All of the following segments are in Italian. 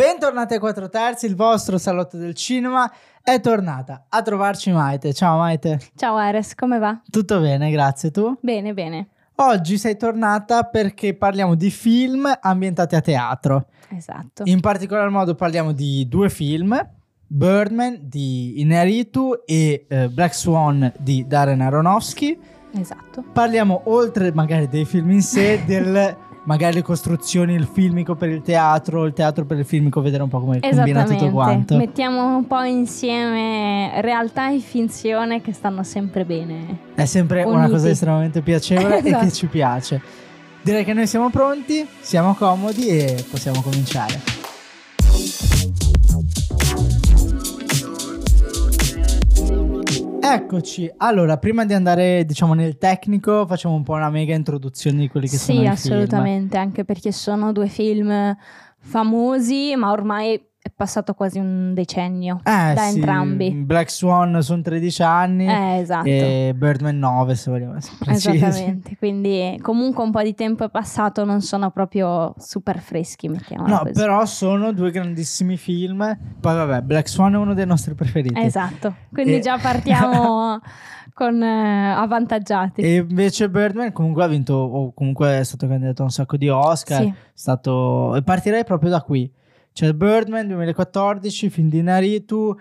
Bentornati a 4 terzi, il vostro salotto del cinema è tornata a trovarci Maite. Ciao Maite. Ciao Ares, come va? Tutto bene, grazie. Tu? Bene, bene. Oggi sei tornata perché parliamo di film ambientati a teatro. Esatto. In particolar modo parliamo di due film, Birdman di Inaritu e eh, Black Swan di Darren Aronofsky. Esatto. Parliamo oltre magari dei film in sé del magari le costruzioni, il filmico per il teatro, il teatro per il filmico, vedere un po' come combina tutto quanto. Mettiamo un po' insieme realtà e finzione che stanno sempre bene. È sempre uniti. una cosa estremamente piacevole Esatto. e che ci piace. Direi che noi siamo pronti, siamo comodi e possiamo cominciare. Eccoci, allora prima di andare diciamo nel tecnico facciamo un po' una mega introduzione di quelli che sono Sì, i assolutamente, anche perché sono due film famosi, ma ormai è passato quasi un decennio. Eh, da sì, entrambi. Black Swan sono 13 anni Eh, esatto. e Birdman 9 se vogliamo essere precisi. Esattamente, quindi comunque un po' di tempo è passato, non sono proprio super freschi, mettiamola No, così. però sono due grandissimi film. Poi vabbè, Black Swan è uno dei nostri preferiti. Esatto, quindi E- già partiamo con eh, avvantaggiati. E invece Birdman comunque ha vinto, o comunque è stato candidato a un sacco di Oscar. Sì. È stato... Partirei proprio da qui. C'è Birdman 2014, film di Naritu,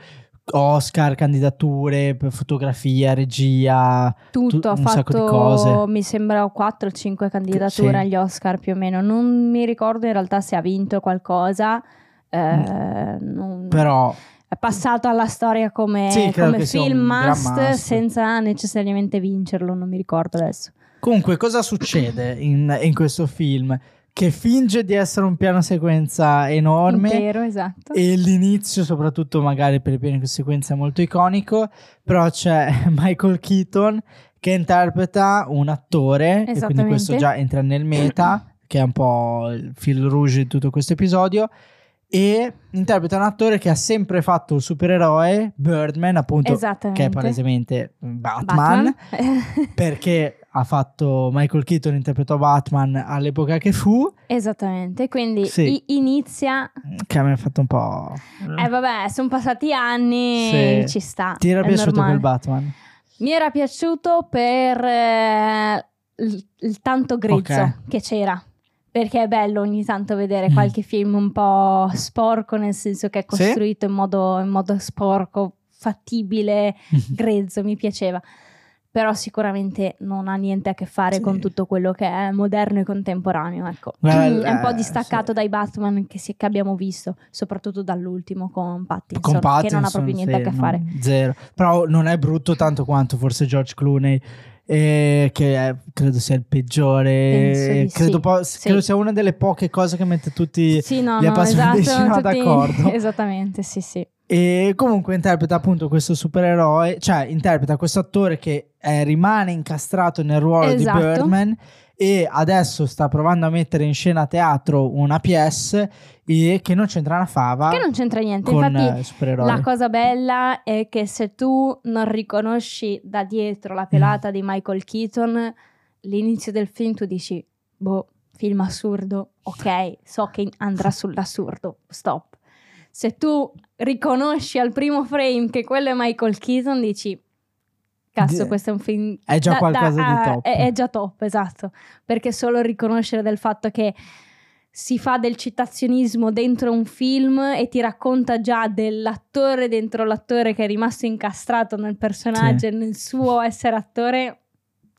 Oscar, candidature per fotografia, regia. Tutto tu- ha un sacco di fatto, cose. mi sembra 4 o 5 candidature Sì. agli Oscar più o meno. Non mi ricordo in realtà se ha vinto qualcosa. eh, non- Però È passato alla storia come, Sì, come film must, must. senza necessariamente vincerlo, non mi ricordo adesso. Comunque, cosa succede in, in questo film? Che finge di essere un piano sequenza enorme. Intero, esatto. E l'inizio, soprattutto magari per i piani sequenza, è molto iconico. Però c'è Michael Keaton che interpreta un attore, e quindi questo già entra nel meta, che è un po' il fil rouge di tutto questo episodio. E interpreta un attore che ha sempre fatto il supereroe, Birdman, appunto, che è palesemente Batman, perché ha fatto Michael Keaton interpretò Batman all'epoca che fu, Esattamente, quindi Sì. inizia... che a me ha fatto un po'... Eh vabbè, sono passati anni, Sì. ci sta. Ti era piaciuto normale. quel Batman? Mi era piaciuto per eh, il, il tanto grezzo Ok. che c'era. Perché è bello ogni tanto vedere Mm. qualche film un po' sporco, nel senso che è Sì? costruito in, modo, in modo sporco, fattibile, grezzo, mi piaceva. Però sicuramente non ha niente a che fare Sì. con tutto quello che è moderno e contemporaneo. Ecco. Guarda, è un po' distaccato sì. dai Batman che, si- che abbiamo visto, soprattutto dall'ultimo con Pattinson, Con Pattinson, che non ha proprio niente sì, a che no, fare. Zero. Però non è brutto tanto quanto forse George Clooney, eh, che è- credo sia il peggiore. Credo, sì. po- Sì. credo sia una delle poche cose che mette tutti. Sì, no, gli no, appassionati di esatto, tutti- d'accordo. Esattamente, sì, sì. E comunque interpreta appunto questo supereroe, cioè interpreta questo attore che eh, rimane incastrato nel ruolo Esatto. di Birdman e adesso sta provando a mettere in scena a teatro una PS e che non c'entra una fava Che non c'entra niente. con Infatti, eh, la cosa bella è che se tu non riconosci da dietro la pelata di Michael Keaton, l'inizio del film tu dici, boh, film assurdo, ok, so che andrà sull'assurdo, stop. Se tu riconosci al primo frame che quello è Michael Keaton, dici, cazzo, questo è un film... È già da- qualcosa da- di top. È, è già top, esatto. Perché solo riconoscere del fatto che si fa del citazionismo dentro un film e ti racconta già dell'attore dentro l'attore che è rimasto incastrato nel personaggio e nel suo essere attore,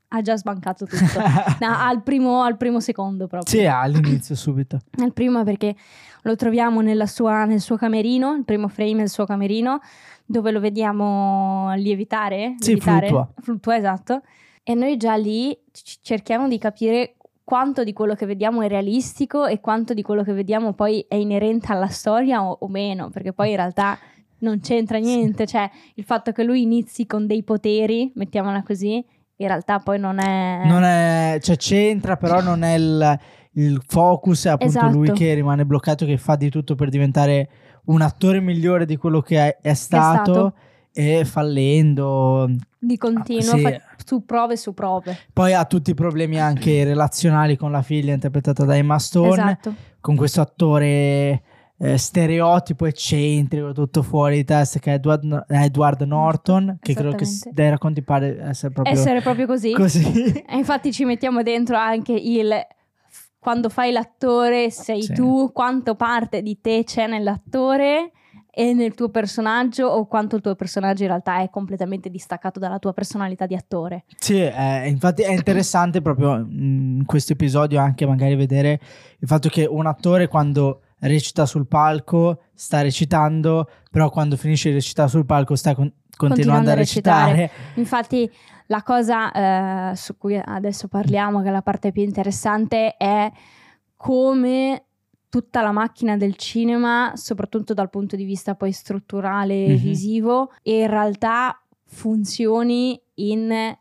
ha già sbancato tutto. No, al, primo, al primo secondo proprio. Sì, all'inizio subito. Al primo perché lo troviamo nella sua- nel suo camerino, il primo frame del suo camerino, dove lo vediamo lievitare. Sì, lievitare, fluttua. Fluttua, esatto. E noi già lì cerchiamo di capire quanto di quello che vediamo è realistico e quanto di quello che vediamo poi è inerente alla storia o, o meno, perché poi in realtà non c'entra niente, cioè il fatto che lui inizi con dei poteri, mettiamola così, in realtà poi non è... Non è, cioè c'entra, però non è il, il focus, è appunto Esatto. lui che rimane bloccato, che fa di tutto per diventare un attore migliore di quello che è, è stato, stato. e fallendo. di continuo, Ah, sì. fa- su prove su prove. Poi ha tutti i problemi anche relazionali con la figlia interpretata da Emma Stone, Esatto. con questo attore eh, stereotipo eccentrico, tutto fuori di testa, che è Edward, Edward Norton, che credo che dai racconti pare essere proprio Essere proprio così. così. E infatti ci mettiamo dentro anche il quando fai l'attore sei Sì. tu, quanto parte di te c'è nell'attore e nel tuo personaggio o quanto il tuo personaggio in realtà è completamente distaccato dalla tua personalità di attore. Sì, eh, infatti è interessante proprio mm, in questo episodio anche magari vedere il fatto che un attore quando recita sul palco sta recitando, però quando finisce di recitare sul palco sta con- continuando, Continuando a recitare. recitare. Infatti la cosa eh, su cui adesso parliamo, che è la parte più interessante, è come tutta la macchina del cinema, soprattutto dal punto di vista poi strutturale e Mhm. visivo, in realtà funzioni in un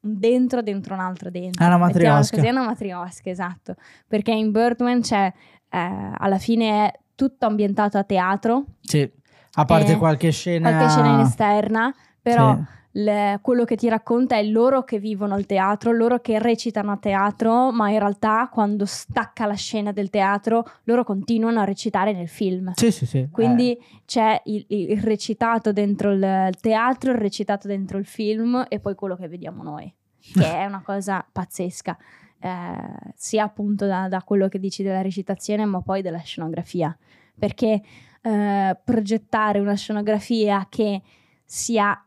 dentro dentro un altro dentro. È una matriosca. così, È una matriosca, esatto. Perché in Birdman c'è, eh, alla fine è tutto ambientato a teatro, Sì, a parte qualche scena... qualche scena in esterna, però Sì. le- quello che ti racconta è loro che vivono il teatro, loro che recitano a teatro, ma in realtà quando stacca la scena del teatro, loro continuano a recitare nel film. Sì, sì, sì. Quindi Eh, c'è il, il recitato dentro il teatro, il recitato dentro il film e poi quello che vediamo noi, che è una cosa pazzesca, eh, sia appunto da, da quello che dici della recitazione, ma poi della scenografia, perché eh, progettare una scenografia che sia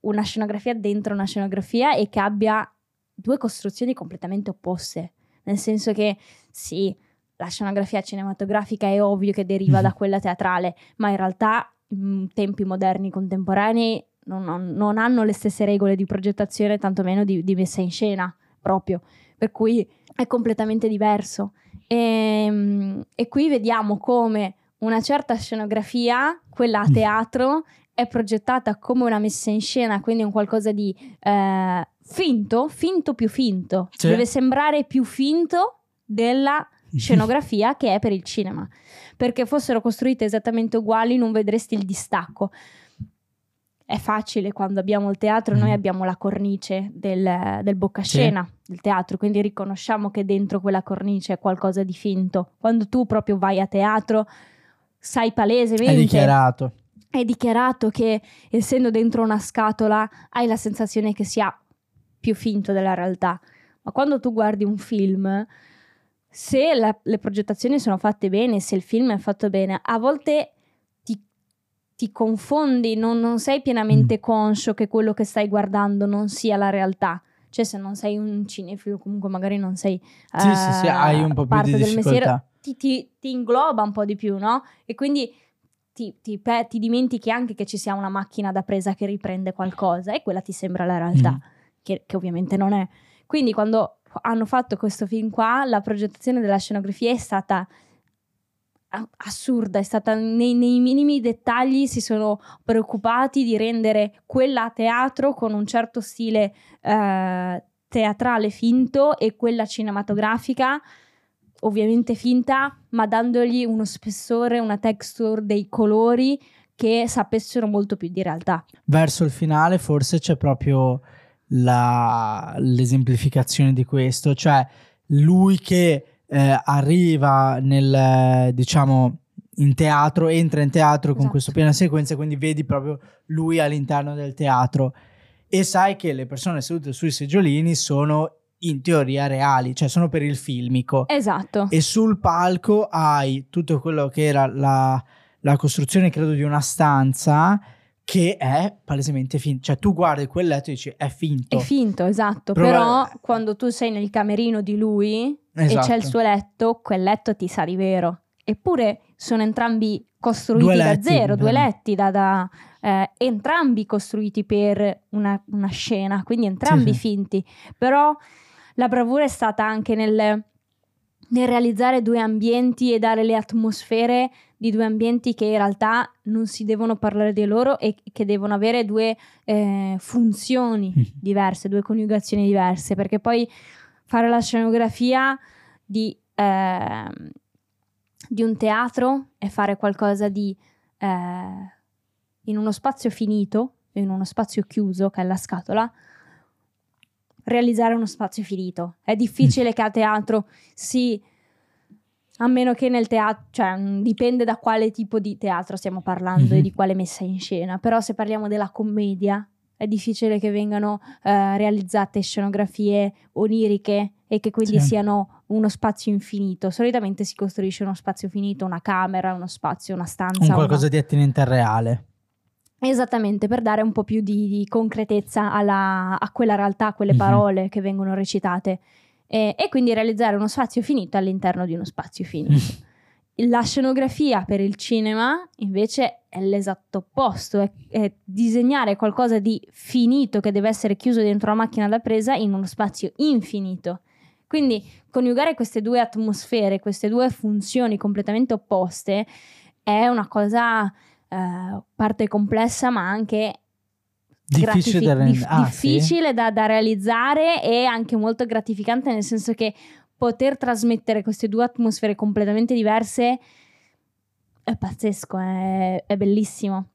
una scenografia dentro una scenografia e che abbia due costruzioni completamente opposte, nel senso che sì, la scenografia cinematografica è ovvio che deriva Mhm. da quella teatrale, ma in realtà in tempi moderni contemporanei non, non- non hanno le stesse regole di progettazione, tantomeno di, di messa in scena proprio, per cui è completamente diverso. E, e qui vediamo come una certa scenografia, quella a Mm. teatro, è progettata come una messa in scena, quindi un qualcosa di eh, finto, finto più finto. Sì. Deve sembrare più finto della scenografia che è per il cinema. Perché fossero costruite esattamente uguali non vedresti il distacco. È facile quando abbiamo il teatro, noi Mm. abbiamo la cornice del, del boccascena del teatro, quindi riconosciamo che dentro quella cornice è qualcosa di finto. Quando tu proprio vai a teatro, sai palesemente È dichiarato. è dichiarato che essendo dentro una scatola hai la sensazione che sia più finto della realtà. Ma quando tu guardi un film, se la- le progettazioni sono fatte bene, se il film è fatto bene, a volte ti confondi, non, non sei pienamente Mm. conscio che quello che stai guardando non sia la realtà. Cioè, se non sei un cinefilo, comunque magari non sei Sì, sì, sì, eh, hai un po' più di del mestiere, difficoltà. ti, ti- ti ingloba un po' di più, no? E quindi ti, ti ti dimentichi anche che ci sia una macchina da presa che riprende qualcosa e quella ti sembra la realtà, Mm. che, che ovviamente non è. Quindi quando hanno fatto questo film qua, la progettazione della scenografia è stata assurda, è stata nei, nei minimi dettagli si sono preoccupati di rendere quella a teatro con un certo stile eh, teatrale finto e quella cinematografica ovviamente finta, ma dandogli uno spessore, una texture dei colori che sapessero molto più di realtà. Verso il finale forse c'è proprio la- l'esemplificazione di questo, cioè lui che eh, arriva nel, diciamo, in teatro, entra in teatro con Esatto. questo piano sequenza, quindi vedi proprio lui all'interno del teatro e sai che le persone sedute sui seggiolini sono in teoria reali, cioè sono per il filmico. Esatto. E sul palco hai tutto quello che era la, la costruzione, credo, di una stanza che è palesemente finta. Cioè, tu guardi quel letto e dici è finto. È finto, esatto. Prova- Però quando tu sei nel camerino di lui e Esatto. c'è il suo letto, quel letto ti sa di vero. Eppure sono entrambi costruiti Due da letti, zero, due letti, da, da, eh, entrambi costruiti per una, una scena, quindi entrambi Sì, sì. finti. Però la bravura è stata anche nel, nel realizzare due ambienti e dare le atmosfere di due ambienti che in realtà non si devono parlare di loro e che devono avere due eh, funzioni diverse, due coniugazioni diverse, perché poi fare la scenografia di, ehm, di un teatro e fare qualcosa di eh, in uno spazio finito, in uno spazio chiuso che è la scatola, realizzare uno spazio finito. È difficile che a teatro si A meno che nel teatro, cioè mh, dipende da quale tipo di teatro stiamo parlando Mhm. e di quale messa in scena, però se parliamo della commedia è difficile che vengano eh, realizzate scenografie oniriche e che quindi Sì. siano uno spazio infinito. Solitamente si costruisce uno spazio finito, una camera, uno spazio, una stanza. Un una- qualcosa di attinente al reale. Esattamente, per dare un po' più di, di concretezza alla- a quella realtà, a quelle Mhm. parole che vengono recitate. E, e quindi realizzare uno spazio finito all'interno di uno spazio finito. La scenografia per il cinema invece è l'esatto opposto, è, è disegnare qualcosa di finito che deve essere chiuso dentro la macchina da presa in uno spazio infinito. Quindi coniugare queste due atmosfere, queste due funzioni completamente opposte è una cosa eh, parte complessa ma anche Difficile gratifi- da dif- Ah, sì? difficile da, da realizzare e anche molto gratificante nel senso che poter trasmettere queste due atmosfere completamente diverse è pazzesco, è, è bellissimo.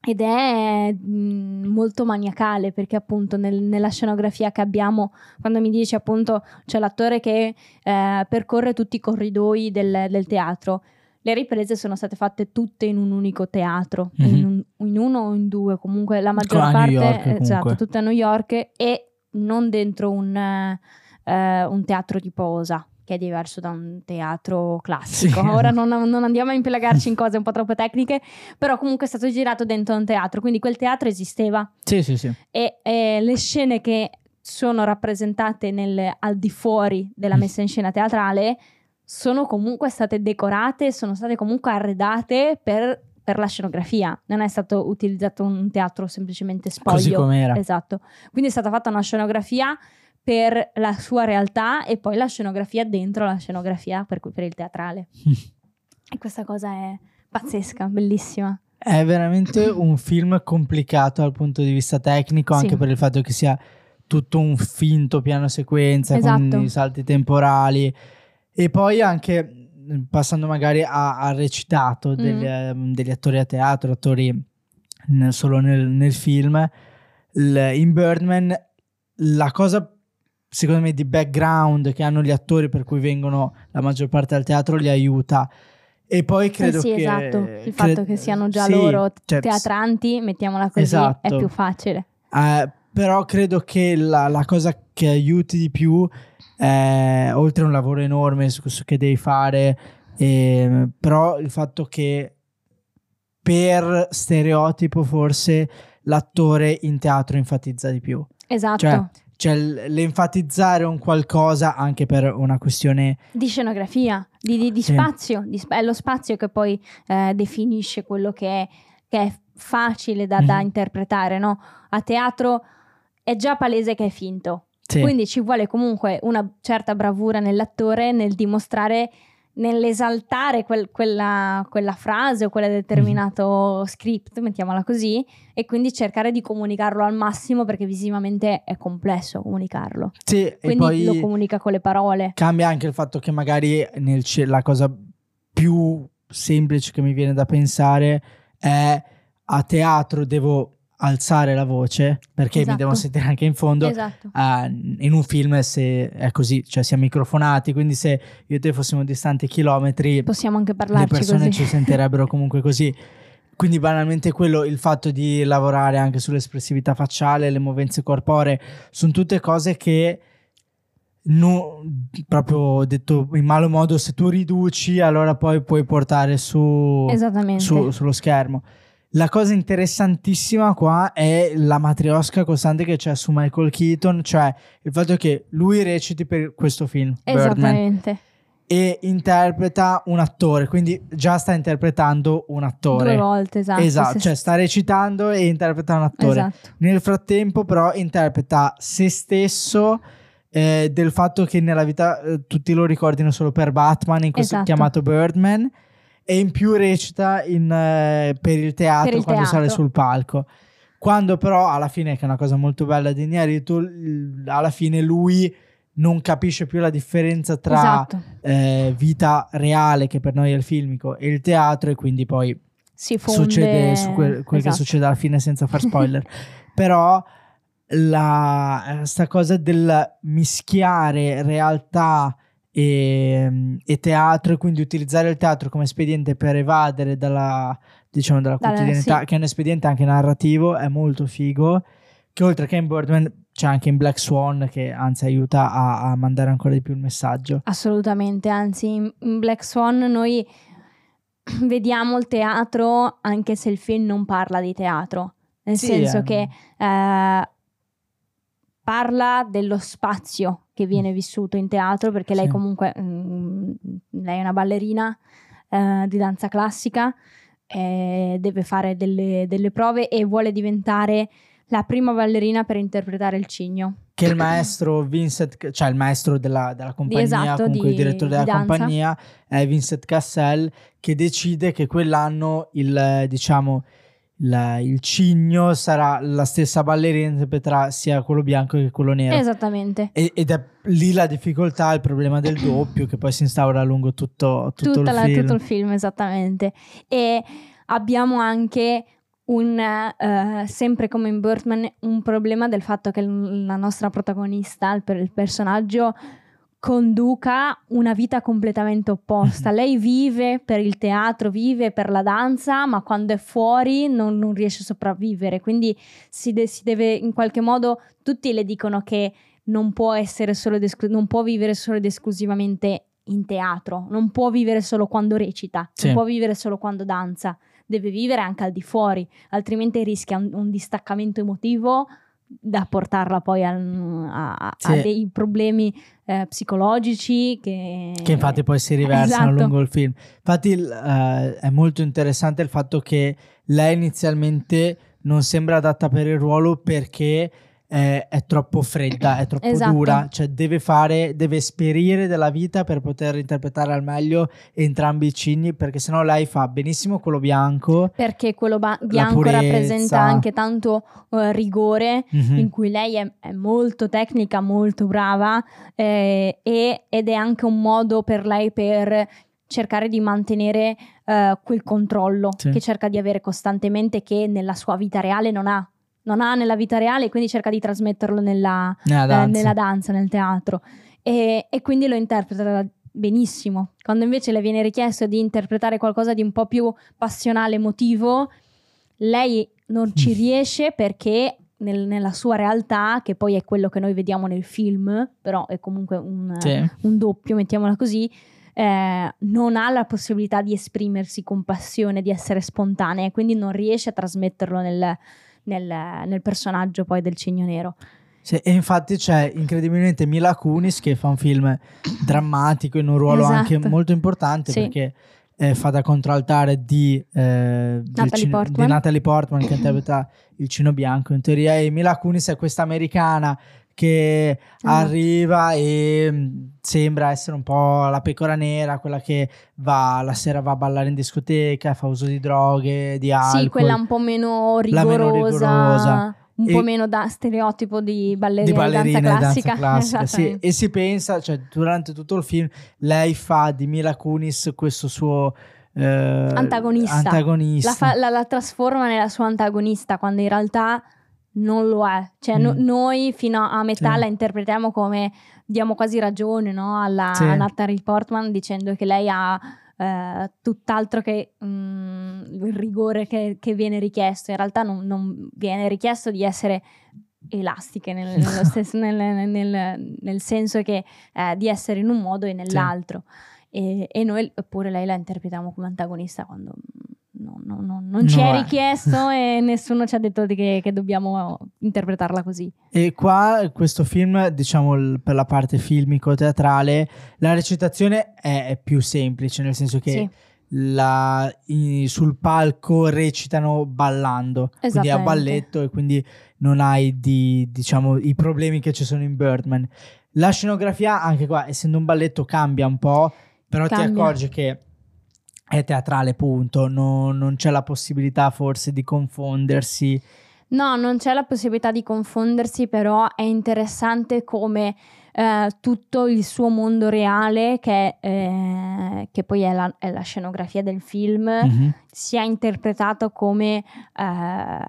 Ed è mh, molto maniacale perché appunto nel- nella scenografia che abbiamo, quando mi dice appunto c'è l'attore che eh, percorre tutti i corridoi del, del teatro, le riprese sono state fatte tutte in un unico teatro, Mhm. in, un- in uno o in due, comunque la maggior a New parte, York, comunque. esatto, tutte a New York e non dentro un, eh, eh, un teatro di posa, che è diverso da un teatro classico. Sì. Ora non, non andiamo a impiegarci in cose un po' troppo tecniche, però comunque è stato girato dentro un teatro, quindi quel teatro esisteva Sì, sì, sì. e eh, le scene che sono rappresentate nel- al di fuori della Mm. messa in scena teatrale sono comunque state decorate, sono state comunque arredate per, per la scenografia. Non è stato utilizzato un teatro semplicemente spoglio. Così com'era. Esatto. Quindi è stata fatta una scenografia per la sua realtà e poi la scenografia dentro la scenografia per, cui- per il teatrale. E questa cosa è pazzesca, bellissima. È veramente un film complicato dal punto di vista tecnico, Sì. anche per il fatto che sia tutto un finto piano sequenza Esatto. con i salti temporali. E poi anche passando magari a- al recitato degli, Mm. degli attori a teatro, attori nel- solo nel, nel film. Il- in Birdman la cosa secondo me di background che hanno gli attori per cui vengono la maggior parte al teatro li aiuta. E poi credo eh sì, che esatto. Il cre- fatto che siano già sì, loro cioè, teatranti, mettiamola così, Esatto. è più facile. eh, però credo che la, la cosa che aiuti di più, eh, oltre a un lavoro enorme su, su che devi fare, eh, però il fatto che per stereotipo forse l'attore in teatro enfatizza di più. Esatto. Cioè, Cioè l'enfatizzare un qualcosa anche per una questione... di scenografia, di, di- di Sì. spazio, di è lo spazio che poi eh, definisce quello che è, che è facile da, da Mhm. interpretare, no? A teatro è già palese che è finto, Sì. quindi ci vuole comunque una certa bravura nell'attore nel dimostrare, nell'esaltare quel- quella, quella frase o quel determinato Mhm. script, mettiamola così, e quindi cercare di comunicarlo al massimo perché visivamente è complesso comunicarlo. Sì, e Quindi poi lo comunica con le parole. cambia anche il fatto che magari nel la cosa più semplice che mi viene da pensare è a teatro devo alzare la voce perché mi Esatto. devo sentire anche in fondo. Esatto. Ah, in un film se è così, cioè siamo microfonati, quindi se io e te fossimo distanti chilometri, Possiamo anche le parlarci persone così. ci sentirebbero comunque così. Quindi banalmente quello, il fatto di lavorare anche sull'espressività facciale, le movenze corporee, sono tutte cose che no- proprio detto in malo modo, se tu riduci, allora poi puoi portare su, su- sullo schermo. La cosa interessantissima qua è la matriosca costante che c'è su Michael Keaton, cioè il fatto che lui reciti per questo film, Birdman, Esattamente. e interpreta un attore, quindi già sta interpretando un attore. Due volte, esatto. Esatto, cioè sta recitando e interpreta un attore. esatto. Nel frattempo, però, interpreta se stesso. eh, del fatto che nella vita eh, tutti lo ricordino solo per Batman, in questo Esatto. chiamato Birdman, e in più recita in, eh, per il teatro Per il quando sale teatro. sul palco. Quando però alla fine, che è una cosa molto bella di l- alla fine lui non capisce più la differenza tra esatto. eh, vita reale, che per noi è il filmico, e il teatro, e quindi poi succede su quel, quel esatto. che succede alla fine senza far spoiler. Però la, sta cosa del mischiare realtà e, e teatro e quindi utilizzare il teatro come espediente per evadere dalla, diciamo, dalla quotidianità, sì. che è un espediente anche narrativo, è molto figo. Che oltre che in Birdman c'è anche in Black Swan, che anzi aiuta a, a mandare ancora di più il messaggio. Assolutamente, anzi in in Black Swan noi vediamo il teatro anche se il film non parla di teatro, nel Sì, senso è- che eh, parla dello spazio che viene vissuto in teatro perché lei Sì. comunque mm, lei è una ballerina eh, di danza classica, eh, deve fare delle, delle prove e vuole diventare la prima ballerina per interpretare il cigno. Che il maestro Vincent, cioè il maestro della, della compagnia, esatto, comunque il di- direttore della di compagnia è Vincent Cassel, che decide che quell'anno il, diciamo, il, il cigno sarà la stessa ballerina, interpreterà sia quello bianco che quello nero. Esattamente. E- ed è lì la difficoltà, il problema del doppio che poi si instaura lungo tutto, tutto il la- film. tutto il film, esattamente. E abbiamo anche un, eh, sempre come in Birdman, un problema del fatto che la nostra protagonista, il, per- il personaggio, conduca una vita completamente opposta. Lei vive per il teatro, vive per la danza, ma quando è fuori non, non riesce a sopravvivere. Quindi si, de- si deve in qualche modo, tutti le dicono che non può essere solo ed esclu- non può vivere solo ed esclusivamente in teatro, non può vivere solo quando recita, Sì. non può vivere solo quando danza, deve vivere anche al di fuori, altrimenti rischia un, un distaccamento emotivo da portarla poi al- a, Sì. a dei problemi eh, psicologici che, che infatti poi si riversano Esatto. lungo il film. Infatti eh, è molto interessante il fatto che lei inizialmente non sembra adatta per il ruolo perché eh, è troppo fredda, è troppo Esatto. dura, cioè deve fare, deve esperire della vita per poter interpretare al meglio entrambi i cigni, perché sennò lei fa benissimo quello bianco. perché quello ba- bianco rappresenta anche tanto eh, rigore Mhm. in cui lei è, è molto tecnica, molto brava eh, e- ed è anche un modo per lei per cercare di mantenere eh, quel controllo Sì. che cerca di avere costantemente che nella sua vita reale non ha. Non ha nella vita reale e quindi cerca di trasmetterlo nella, Nella eh, danza. nella danza, nel teatro. E, e quindi lo interpreta benissimo. Quando invece le viene richiesto di interpretare qualcosa di un po' più passionale, emotivo, lei non ci riesce perché nel- nella sua realtà, che poi è quello che noi vediamo nel film, però è comunque un, Sì. un doppio, mettiamola così, eh, non ha la possibilità di esprimersi con passione, di essere spontanea, e quindi non riesce a trasmetterlo nel, nel- nel personaggio poi del cigno nero. Sì, e infatti c'è incredibilmente Mila Kunis che fa un film drammatico in un ruolo Esatto. anche molto importante Sì. perché eh, fa da contraltare di, eh, Natalie cino- Portman. di Natalie Portman che interpreta il Cino Bianco in teoria e Mila Kunis è questa americana che Esatto. arriva e mh, sembra essere un po' la pecora nera, quella che va la sera va a ballare in discoteca, fa uso di droghe, di alcol. Sì, quella un po' meno rigorosa, meno rigorosa. un E- po' meno da stereotipo di ballerina di ballerina danza di danza classica. classica, sì. E si pensa cioè durante tutto il film lei fa di Mila Kunis questo suo eh, Antagonista. antagonista. La, fa- la- la trasforma nella sua antagonista quando in realtà non lo è. Cioè, no- Mm. noi fino a metà Sì. la interpretiamo come diamo quasi ragione no, alla Sì. Natalie Portman dicendo che lei ha eh, tutt'altro che mm, il rigore che, che viene richiesto. In realtà non, non viene richiesto di essere elastiche nel, nello stesso- nel, nel- nel senso che eh, di essere in un modo e nell'altro. E, e noi eppure lei la interpretiamo come antagonista quando mm, no- no- no- non ci è eh. richiesto e nessuno ci ha detto che, che dobbiamo interpretarla così. E qua questo film, diciamo per la parte filmico-teatrale, la recitazione è, più semplice, nel senso che Sì. la- i- sul palco recitano ballando, quindi a balletto e quindi non hai di, diciamo, i problemi che ci sono in Birdman. La scenografia, anche qua, essendo un balletto, cambia un po', però ti Cambia. accorgi che è teatrale, punto. Non, non c'è la possibilità forse di confondersi. No, non c'è la possibilità di confondersi, però è interessante come eh, tutto il suo mondo reale, che, eh, che poi è la, è la scenografia del film, Mhm. sia interpretato come eh,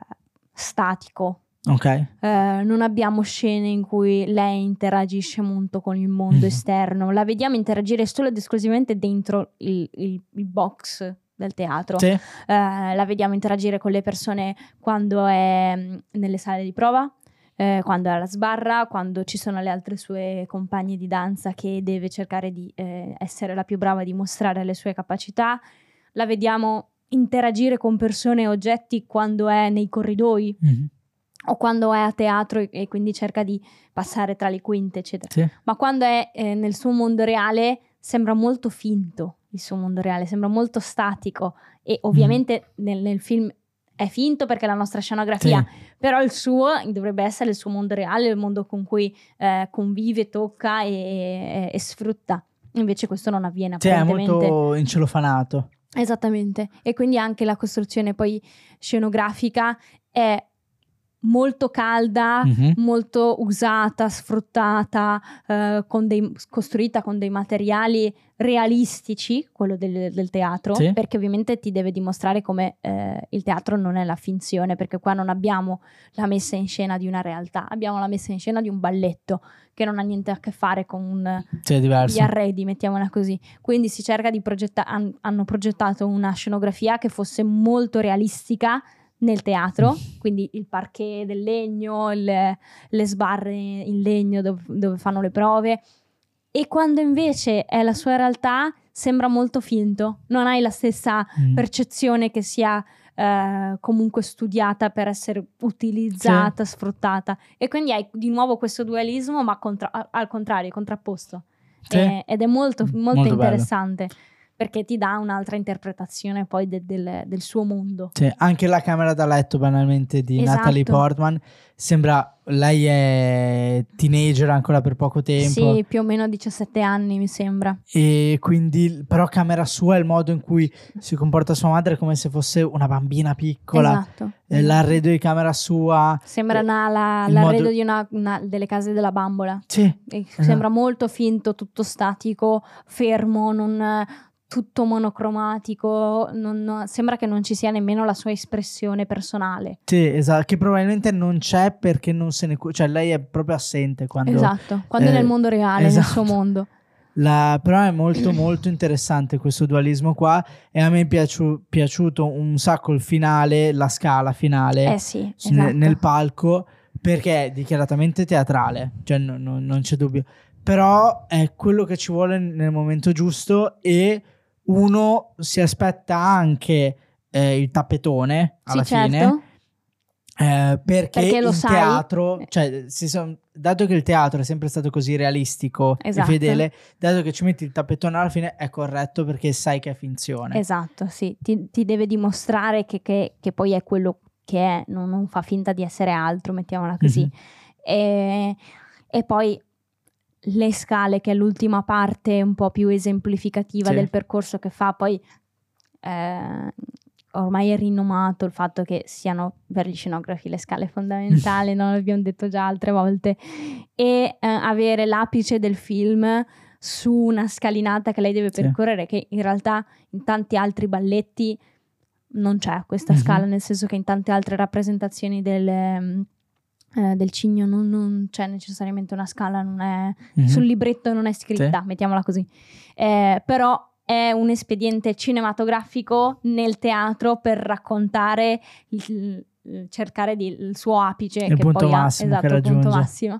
statico. Ok. Eh, non abbiamo scene in cui lei interagisce molto con il mondo Mhm. esterno, la vediamo interagire solo ed esclusivamente dentro il, il- il box del teatro. Sì. Eh, la vediamo interagire con le persone quando è mh, nelle sale di prova, eh, quando è alla sbarra, quando ci sono le altre sue compagne di danza che deve cercare di eh, essere la più brava, di mostrare le sue capacità. La vediamo interagire con persone e oggetti quando è nei corridoi Mhm. O quando è a teatro e, e quindi cerca di passare tra le quinte, eccetera. Sì. Ma quando è eh, nel suo mondo reale sembra molto finto il suo mondo reale, sembra molto statico e ovviamente nel, nel film è finto perché è la nostra scenografia, però il suo dovrebbe essere il suo mondo reale, il mondo con cui eh, convive, tocca e, e- e sfrutta. Invece questo non avviene Sì, è apparentemente. molto incelofanato. Esattamente, e quindi anche la costruzione poi scenografica è molto calda, Mhm. molto usata, sfruttata, eh, con dei- costruita con dei materiali realistici, quello del, del teatro, Sì. perché ovviamente ti deve dimostrare come eh, il teatro non è la finzione, perché qua non abbiamo la messa in scena di una realtà, abbiamo la messa in scena di un balletto che non ha niente a che fare con un, gli arredi, mettiamola così. Quindi si cerca di progettare, hanno progettato una scenografia che fosse molto realistica nel teatro, quindi il parquet del legno, il- le sbarre in legno dove, dove fanno le prove. E quando invece è la sua realtà, sembra molto finto. Non hai la stessa Mm. percezione che sia eh, comunque studiata per essere utilizzata, sfruttata. E quindi hai di nuovo questo dualismo, ma contra- al contrario, contrapposto. Sì. E- ed è molto, Mm, molto, molto bello. Perché ti dà un'altra interpretazione poi de- del, del suo mondo. Sì, anche la camera da letto banalmente di Esatto. Natalie Portman sembra lei è teenager ancora per poco tempo Sì, più o meno 17 anni mi sembra. e quindi però camera sua il modo in cui si comporta sua madre è come se fosse una bambina piccola Esatto. Eh, l'arredo di camera sua Sembra eh, una- la- l'arredo modo- di una, una- delle case della bambola. sì Esatto. Sembra molto finto, tutto statico, fermo, non, tutto monocromatico. non- non- sembra che non ci sia nemmeno la sua espressione personale. sì esatto che probabilmente non c'è perché non se ne cioè lei è proprio assente quando esatto, quando eh, è nel mondo reale, esatto. nel suo mondo. La- però è molto molto interessante questo dualismo qua e a me è piaciu- piaciuto un sacco il finale, la scala finale Eh sì, esatto. nel palco perché è dichiaratamente teatrale, cioè no- no- non c'è dubbio, però è quello che ci vuole nel momento giusto e uno si aspetta anche eh, il tappetone alla sì, fine certo. eh, perché, Perché lo in sai. teatro, cioè, si son- dato che il teatro è sempre stato così realistico Esatto. e fedele, dato che ci metti il tappetone alla fine è corretto perché sai che è finzione. Esatto, sì, ti, ti deve dimostrare che, che- che poi è quello che è, non, non fa finta di essere altro, mettiamola così. Mhm. E, e poi le scale, che è l'ultima parte un po' più esemplificativa Sì. del percorso che fa, poi eh, ormai è rinomato il fatto che siano per gli scenografi le scale fondamentali, non l'abbiamo detto già altre volte, e eh, avere l'apice del film su una scalinata che lei deve Sì. percorrere, che in realtà in tanti altri balletti non c'è questa Mhm. scala, nel senso che in tante altre rappresentazioni del, eh, del cigno non, non c'è necessariamente una scala, non è, Mhm. sul libretto non è scritta, mettiamola così. Eh, però è un espediente cinematografico nel teatro per raccontare, il- il- cercare di, il suo apice Il che punto poi massimo ha, esatto, il punto massimo.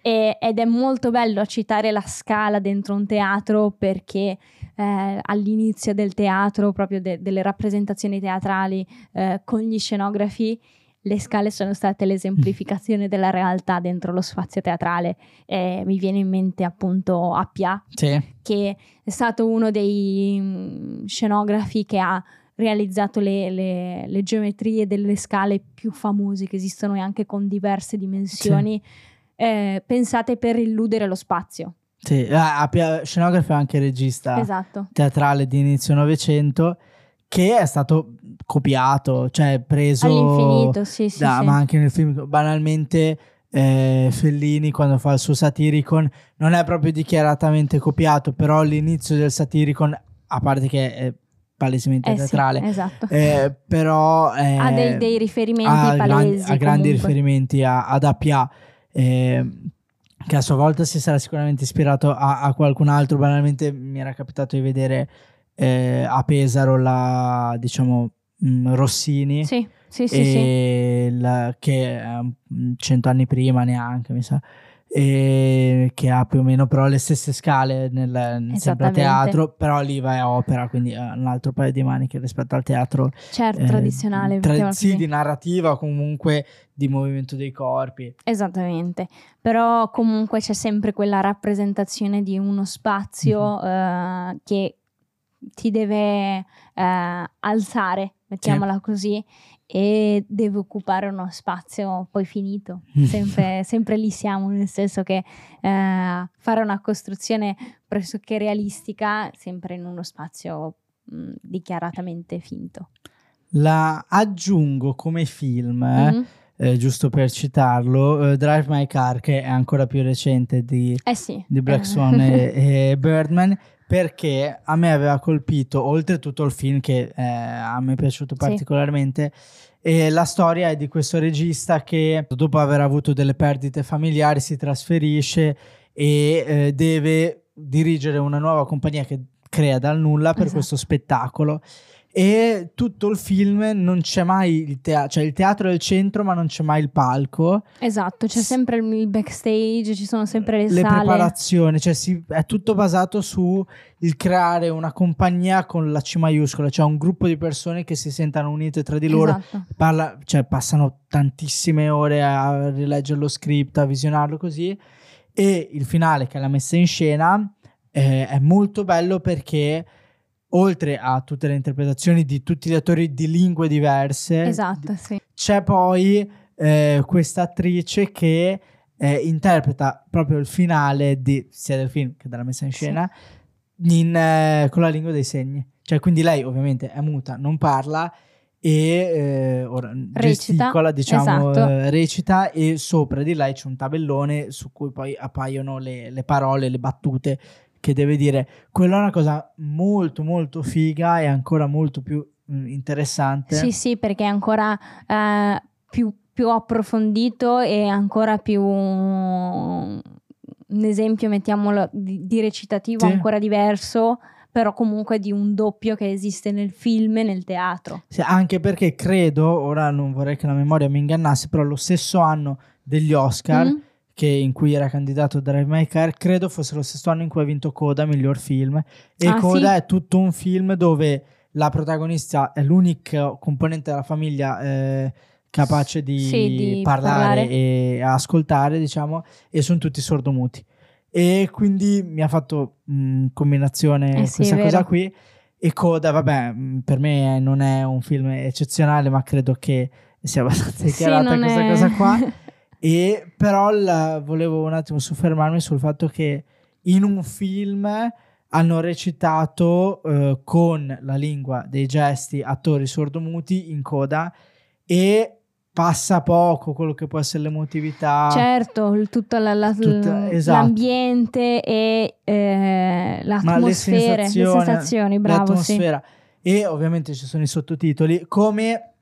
E- ed è molto bello citare la scala dentro un teatro perché eh, all'inizio del teatro, proprio de- delle rappresentazioni teatrali eh, con gli scenografi, le scale sono state l'esemplificazione della realtà dentro lo spazio teatrale. Eh, mi viene in mente appunto Appia, Sì. che è stato uno dei mm, scenografi che ha realizzato le, le- le geometrie delle scale più famose che esistono e anche con diverse dimensioni, eh, pensate per illudere lo spazio. Sì, ah, Appia- scenografo e anche regista Esatto. teatrale di inizio Novecento che è stato copiato, cioè preso All'infinito, sì, sì, da- sì. ma anche nel film banalmente eh, Fellini quando fa il suo Satiricon non è proprio dichiaratamente copiato, però l'inizio del Satiricon a parte che è palesemente Eh sì, teatrale. esatto. Eh, però eh, ha dei, dei riferimenti ha gran- palesi. ha grandi riferimenti a- ad APA eh, che a sua volta si sarà sicuramente ispirato a, a qualcun altro banalmente mi era capitato di vedere eh, a Pesaro la diciamo mh, Rossini Sì, sì, sì, sì. la- che è um, cento anni prima neanche mi sa e che ha più o meno però le stesse scale nel, sempre teatro però lì va a opera quindi è un altro paio di maniche rispetto al teatro Certo, eh, tradizionale. tra- sì, di narrativa o comunque di movimento dei corpi. Esattamente, però comunque c'è sempre quella rappresentazione di uno spazio Mhm. eh, che ti deve eh, alzare, mettiamola così, e deve occupare uno spazio poi finito. Sempre, sempre lì siamo, nel senso che eh, fare una costruzione pressoché realistica sempre in uno spazio mh, dichiaratamente finto. La aggiungo come film, eh, Mhm. eh, giusto per citarlo, eh, Drive My Car, che è ancora più recente di, Eh sì. di Black. Swan e, e Birdman, perché a me aveva colpito, oltre tutto il film che eh, a me è piaciuto Sì. particolarmente, e la storia è di questo regista che dopo aver avuto delle perdite familiari si trasferisce e eh, deve dirigere una nuova compagnia che crea dal nulla per Esatto. questo spettacolo e tutto il film non c'è mai il teatro, cioè il teatro è il centro ma non c'è mai il palco Esatto, c'è sempre il backstage, ci sono sempre le, le sale. preparazioni, cioè si- è tutto basato su il creare una compagnia con la C maiuscola, cioè un gruppo di persone che si sentano unite tra di loro, Esatto. parla- cioè passano tantissime ore a rileggere lo script, a visionarlo così e il finale che è la messa in scena eh, è molto bello perché oltre a tutte le interpretazioni di tutti gli attori di lingue diverse, Esatto, sì. c'è poi eh, questa attrice che eh, interpreta proprio il finale di, sia del film che della messa in Sì. scena in, eh, con la lingua dei segni. Cioè, quindi lei ovviamente è muta, non parla e eh, ora, gesticola, diciamo, esatto. eh, recita e sopra di lei c'è un tabellone su cui poi appaiono le, le parole, le battute che deve dire. Quella è una cosa molto molto figa e ancora molto più mm, interessante. Sì, sì, perché è ancora eh, più, più approfondito e ancora più un esempio, mettiamolo, di, di recitativo Sì. ancora diverso, però comunque di un doppio che esiste nel film e nel teatro. Sì, anche perché credo, ora non vorrei che la memoria mi ingannasse, però lo stesso anno degli Oscar, Mhm. Che in cui era candidato Drive My Car, credo fosse lo stesso anno in cui ha vinto Coda, miglior film. E Ah, Coda sì? è tutto un film dove la protagonista è l'unico componente della famiglia eh, capace di, Sì, di parlare, parlare. e ascoltare, diciamo, e sono tutti sordomuti. E quindi mi ha fatto mh, combinazione Eh sì, questa cosa qui. E Coda, vabbè, mh, per me non è un film eccezionale, ma credo che sia abbastanza Sì, dichiarata non questa è- cosa qua. E però la- volevo un attimo soffermarmi sul fatto che in un film hanno recitato eh, con la lingua dei gesti attori sordomuti in coda e passa poco quello che può essere l'emotività. Certo, il- tutto la- la- Tutta- esatto. l'ambiente e eh, ma le l'atmosfera, le sensazioni, sensazioni, bravo, sì. l'atmosfera. E ovviamente ci sono i sottotitoli, come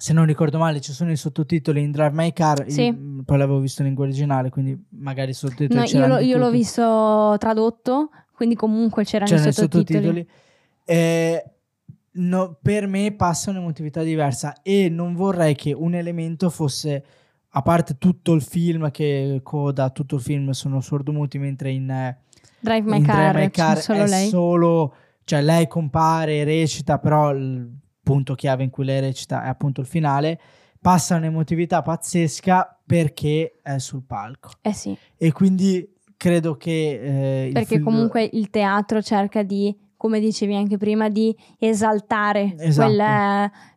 se non ricordo male ci sono i sottotitoli in Drive My Car, Sì. io, poi l'avevo visto in lingua originale, quindi magari i sottotitoli No, io, lo- io l'ho visto tradotto, quindi comunque c'erano c'erano i sottotitoli. sottotitoli. Eh, no, per me passa un'emotività diversa e non vorrei che un elemento fosse a parte tutto il film che coda tutto il film sono sordomuti mentre in, eh, Drive My in Car, Drive My Car solo è lei. solo cioè lei compare recita però il punto chiave in cui lei recita è appunto il finale passa un'emotività pazzesca perché è sul palco Eh sì, e quindi credo che eh, il perché film- comunque il teatro cerca di, come dicevi anche prima, di esaltare Esatto. quel,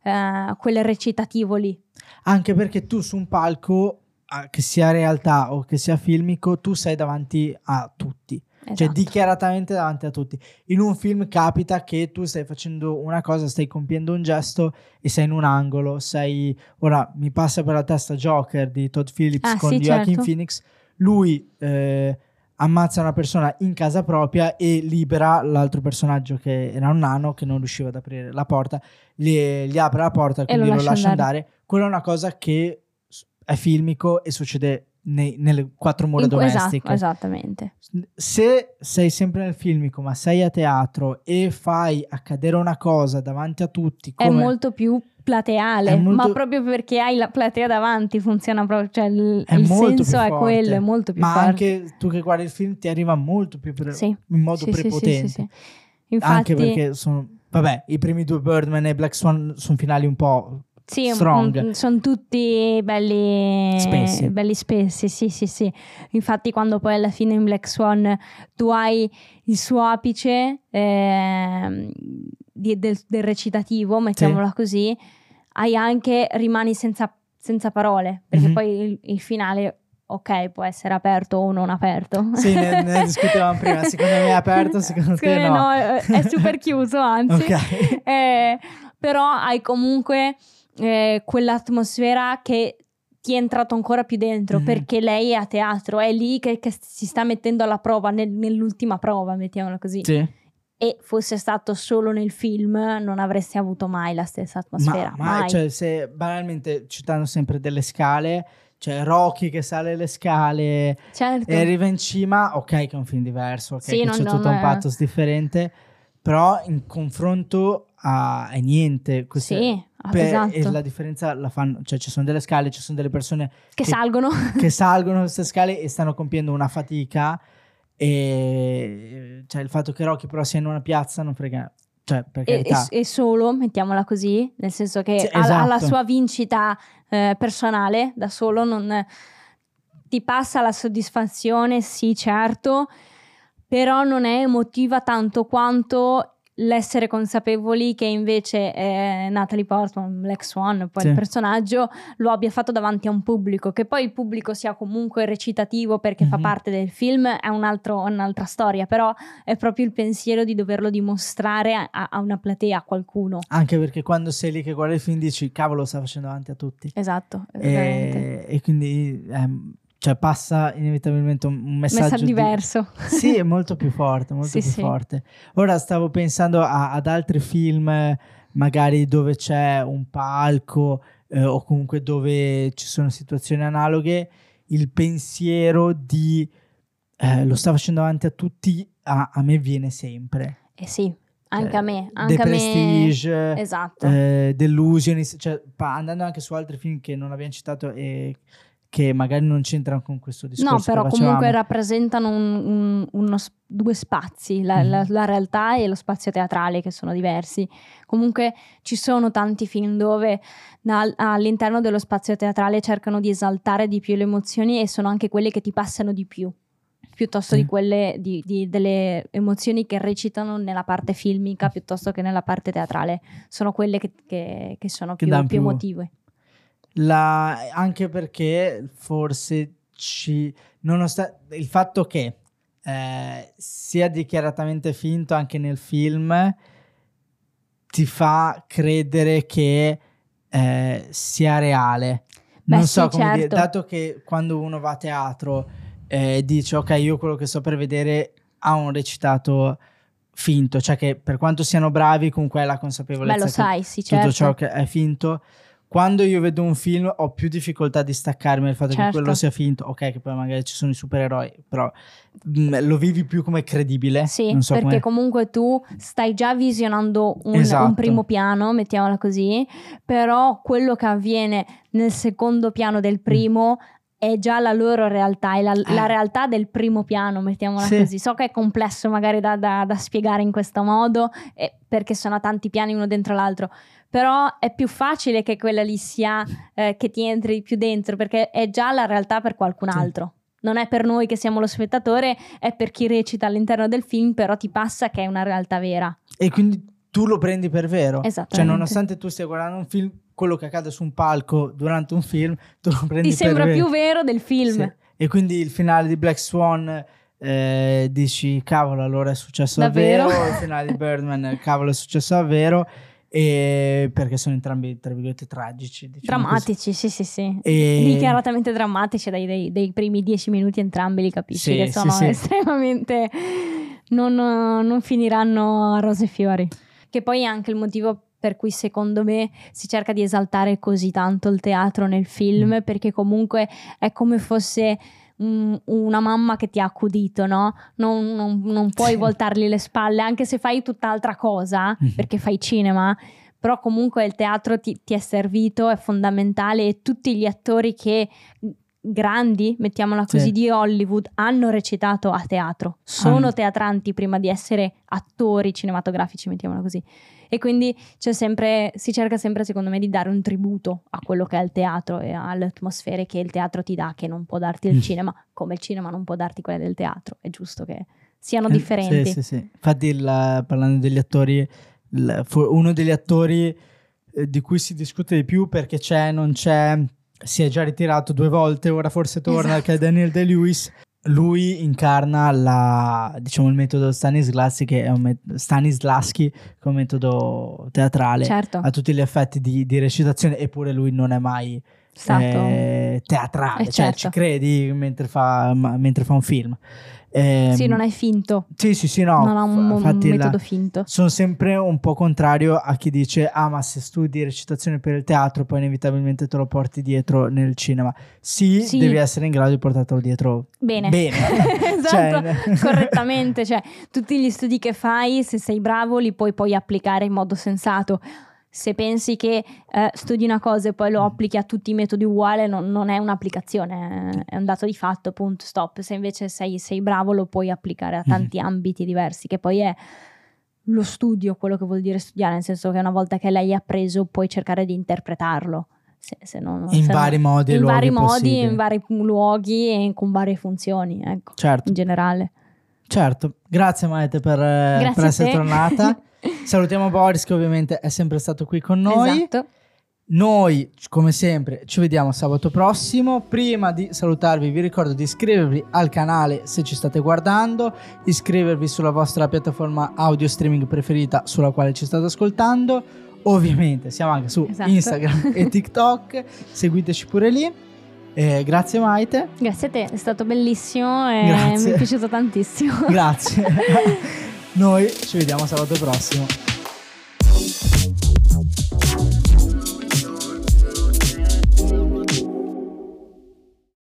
eh, quel recitativo lì. Anche perché tu su un palco, ah, che sia realtà o che sia filmico, tu sei davanti a tutti, cioè Esatto. dichiaratamente davanti a tutti. In un film capita che tu stai facendo una cosa, stai compiendo un gesto e sei in un angolo, sei... Ora mi passa per la testa Joker di Todd Phillips Ah, con sì, Joaquin certo. Phoenix, lui... eh, ammazza una persona in casa propria e libera l'altro personaggio che era un nano che non riusciva ad aprire la porta, gli, gli apre la porta quindi lo lascia andare. andare. Quella è una cosa che è filmico e succede nei- nelle quattro mura esatto, domestiche. esattamente. Se sei sempre nel filmico ma sei a teatro e fai accadere una cosa davanti a tutti È come molto più plateale, È molto- ma proprio perché hai la platea davanti funziona proprio, cioè il, È il senso è quello, è molto più ma forte. anche tu che guardi il film ti arriva molto più pre- Sì. in modo Sì, sì, sì, prepotente sì, sì. Infatti, anche perché sono vabbè i primi due Birdman e Black Swan sono finali un po' Sì, strong. sono tutti belli Spessi. belli spessi, sì, sì, sì. Infatti, quando poi alla fine in Black Swan tu hai il suo apice ehm, di- del, del recitativo, mettiamola così, hai anche rimani senza, senza parole, perché Mhm. poi il, il finale, ok, può essere aperto o non aperto. sì ne, ne discutevamo prima secondo me è aperto secondo te Secondo me no, è, super chiuso, anzi. ok Eh, però hai comunque eh, quell'atmosfera che ti è entrato ancora più dentro Mhm. perché lei è a teatro, è lì che, che si sta mettendo alla prova, nel- nell'ultima prova, mettiamola così. sì. E fosse stato solo nel film, non avresti avuto mai la stessa atmosfera. ma, ma cioè se banalmente citando sempre delle scale c'è Rocky che sale le scale certo. e arriva in cima ok che è un film diverso ok Sì, che c'è tutto un è- pathos differente però in confronto a, è niente queste- sì, ah, per- esatto. e la differenza la fanno cioè ci sono delle scale ci sono delle persone che che- salgono. che salgono queste scale e stanno compiendo una fatica e cioè il fatto che Rocky però sia in una piazza non frega cioè E, e- solo, mettiamola così, nel senso che Sì, ha, ha la esatto. sua vincita eh, personale da solo, non ti passa la soddisfazione, sì, certo, però non è emotiva tanto quanto l'essere consapevoli che invece eh, Natalie Portman, Black Swan, poi Sì. il personaggio lo abbia fatto davanti a un pubblico, che poi il pubblico sia comunque recitativo perché fa Mhm. parte del film è un altro- un'altra storia, però è proprio il pensiero di doverlo dimostrare a, a una platea, a qualcuno. anche perché quando sei lì che guardi il film dici cavolo lo sta facendo davanti a tutti Esatto, e, e quindi ehm, cioè passa inevitabilmente un, messaggio, Messaggio di- diverso. sì, è molto più forte, molto Sì, più sì. forte. Ora stavo pensando a- ad altri film, eh, magari dove c'è un palco eh, o comunque dove ci sono situazioni analoghe, il pensiero di eh, lo sta facendo davanti a tutti, a, a me viene sempre. Eh sì, anche a me, anche The a me. Prestige, Esatto. eh, Delusionist, cioè, pa- andando anche su altri film che non abbiamo citato e che magari non c'entrano con questo discorso. No, però comunque rappresentano un- un- uno s- due spazi, la, Mhm. la- la realtà e lo spazio teatrale che sono diversi. Comunque ci sono tanti film dove da- all'interno dello spazio teatrale cercano di esaltare di più le emozioni e sono anche quelle che ti passano di più, piuttosto Sì. di quelle di- di- delle emozioni che recitano nella parte filmica piuttosto che nella parte teatrale. Sono quelle che, che- che sono Che più più- emotive. La- anche perché forse ci nonostante il fatto che eh, sia dichiaratamente finto anche nel film ti fa credere che eh, sia reale Beh, non so sì, come dire certo. dato che quando uno va a teatro eh, dice ok io quello che sto per vedere ha un recitato finto cioè che per quanto siano bravi comunque è la consapevolezza Beh, lo sai, sì, tutto certo. ciò che è finto. Quando io vedo un film ho più difficoltà di staccarmi dal fatto che Certo. quello sia finto. Ok, che poi magari ci sono i supereroi, però mm, lo vivi più come credibile. Sì, so perché come... comunque tu stai già visionando un, Esatto. un primo piano, mettiamola così, però quello che avviene nel secondo piano del primo è già la loro realtà, è la, la Eh. realtà del primo piano, mettiamola Sì. così. So che è complesso magari da, da- da spiegare in questo modo, eh, perché sono tanti piani uno dentro l'altro, però è più facile che quella lì sia, eh, che ti entri più dentro, perché è già la realtà per qualcun Sì. altro. Non è per noi che siamo lo spettatore, è per chi recita all'interno del film, però ti passa che è una realtà vera. E quindi tu lo prendi per vero. Cioè, Esattamente. nonostante tu stia guardando un film, quello che accade su un palco durante un film, tu lo prendi Ti per sembra vero. più vero del film. Sì. E quindi il finale di Black Swan eh, dici cavolo allora è successo Davvero? davvero, il finale di Birdman cavolo è successo davvero e perché sono entrambi tra virgolette tragici. Diciamo Drammatici, così. sì, sì, sì. E... Dichiaratamente drammatici dai, dai, dai, primi dieci minuti entrambi li capisci Sì, che sono sì. estremamente... Non, non finiranno a rose e fiori. Che poi è anche il motivo per cui secondo me si cerca di esaltare così tanto il teatro nel film, Mm. perché comunque è come fosse un- una mamma che ti ha accudito, no? Non, non- non puoi Sì. voltargli le spalle, anche se fai tutt'altra cosa, Mhm. perché fai cinema, però comunque il teatro ti, ti è servito, è fondamentale e tutti gli attori che grandi, mettiamola così, Sì. di Hollywood hanno recitato a teatro, sono Hanno. teatranti prima di essere attori cinematografici, mettiamola così. E quindi c'è sempre, si cerca sempre, secondo me, di dare un tributo a quello che è il teatro e alle atmosfere che il teatro ti dà, che non può darti il Mm. cinema, come il cinema non può darti quelle del teatro. È giusto che siano Eh, differenti. Sì, sì, sì. Infatti, il- parlando degli attori, fu- uno degli attori eh, di cui si discute di più perché c'è, non c'è, si è già ritirato due volte, ora forse torna, Esatto. che è Daniel De-Lewis. Lui incarna la, diciamo, il metodo Stanislaschi, che è un, met- Stanislaschi, che è un metodo teatrale Certo, a tutti gli effetti di, di recitazione, eppure lui non è mai stato... eh, teatrale, Eh, cioè certo. ci credi mentre fa, mentre fa un film. Ehm, sì, non è finto, sì, sì, sì, no. non ha un, un infatti la- metodo finto. sono sempre un po' contrario a chi dice: Ah, ma se studi recitazione per il teatro, poi inevitabilmente te lo porti dietro nel cinema. Sì, Sì. devi essere in grado di portartelo dietro Bene. bene. esatto, Cioè- correttamente, cioè tutti gli studi che fai, se sei bravo, li puoi poi applicare in modo sensato. Se pensi che eh, studi una cosa e poi lo applichi a tutti i metodi uguali, non, non è un'applicazione, è un dato di fatto, punto, stop. Se invece sei, sei bravo, lo puoi applicare a tanti ambiti diversi, che poi è lo studio, quello che vuol dire studiare, nel senso che una volta che l'hai appreso puoi cercare di interpretarlo. Se, se non- in se non- vari modi e in vari modi, possibili. in vari luoghi e con varie funzioni, ecco, Certo, in generale. certo. Grazie Maite per, eh, per essere tornata. Salutiamo Boris che ovviamente è sempre stato qui con noi. Esatto. Noi, come sempre, ci vediamo sabato prossimo. Prima di salutarvi, vi ricordo di iscrivervi al canale se ci state guardando, iscrivervi sulla vostra piattaforma audio streaming preferita sulla quale ci state ascoltando. Ovviamente siamo anche su Esatto. Instagram e TikTok, seguiteci pure lì. Eh, grazie Maite, Grazie a te, è stato bellissimo e Grazie. mi è piaciuto tantissimo. grazie. Noi ci vediamo sabato prossimo.